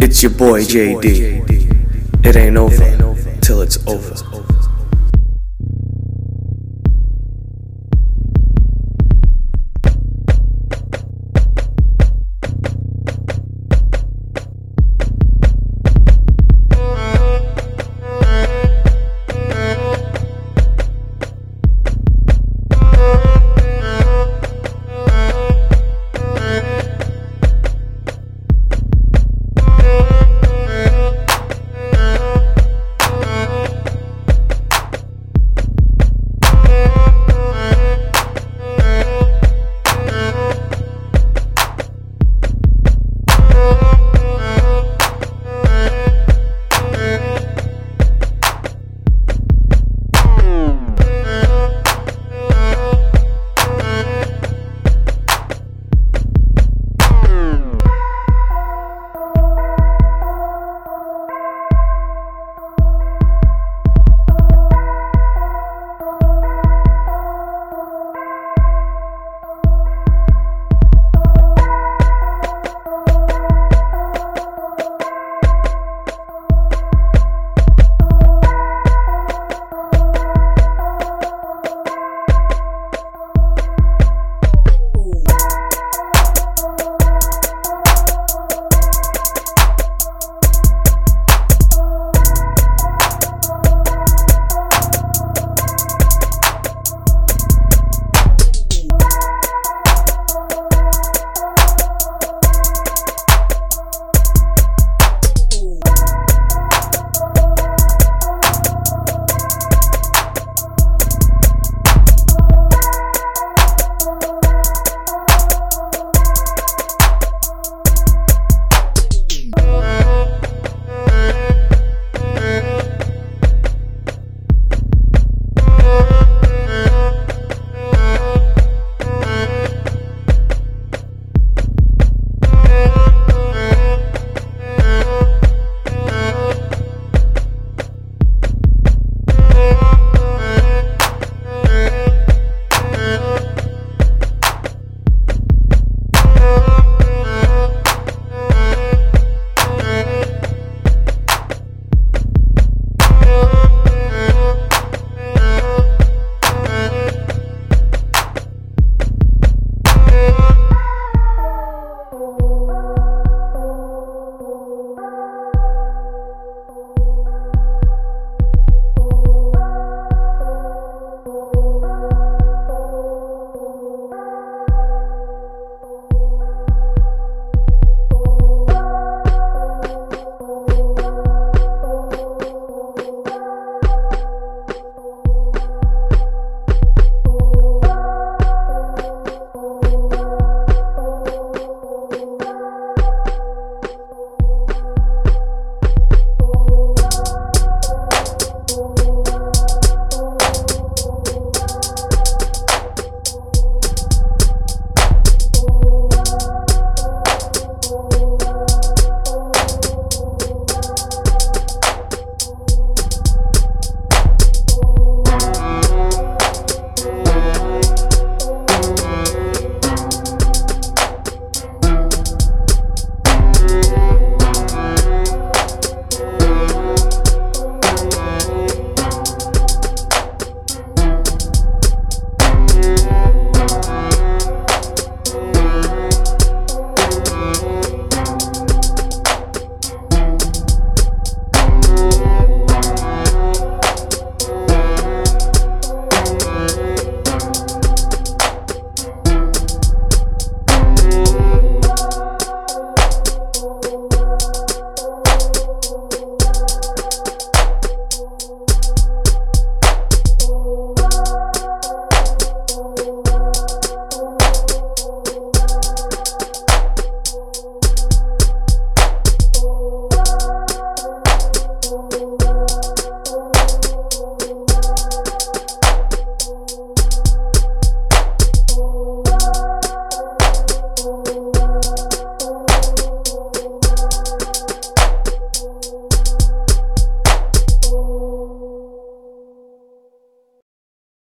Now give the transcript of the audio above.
It's your boy JD. It ain't over till it's over.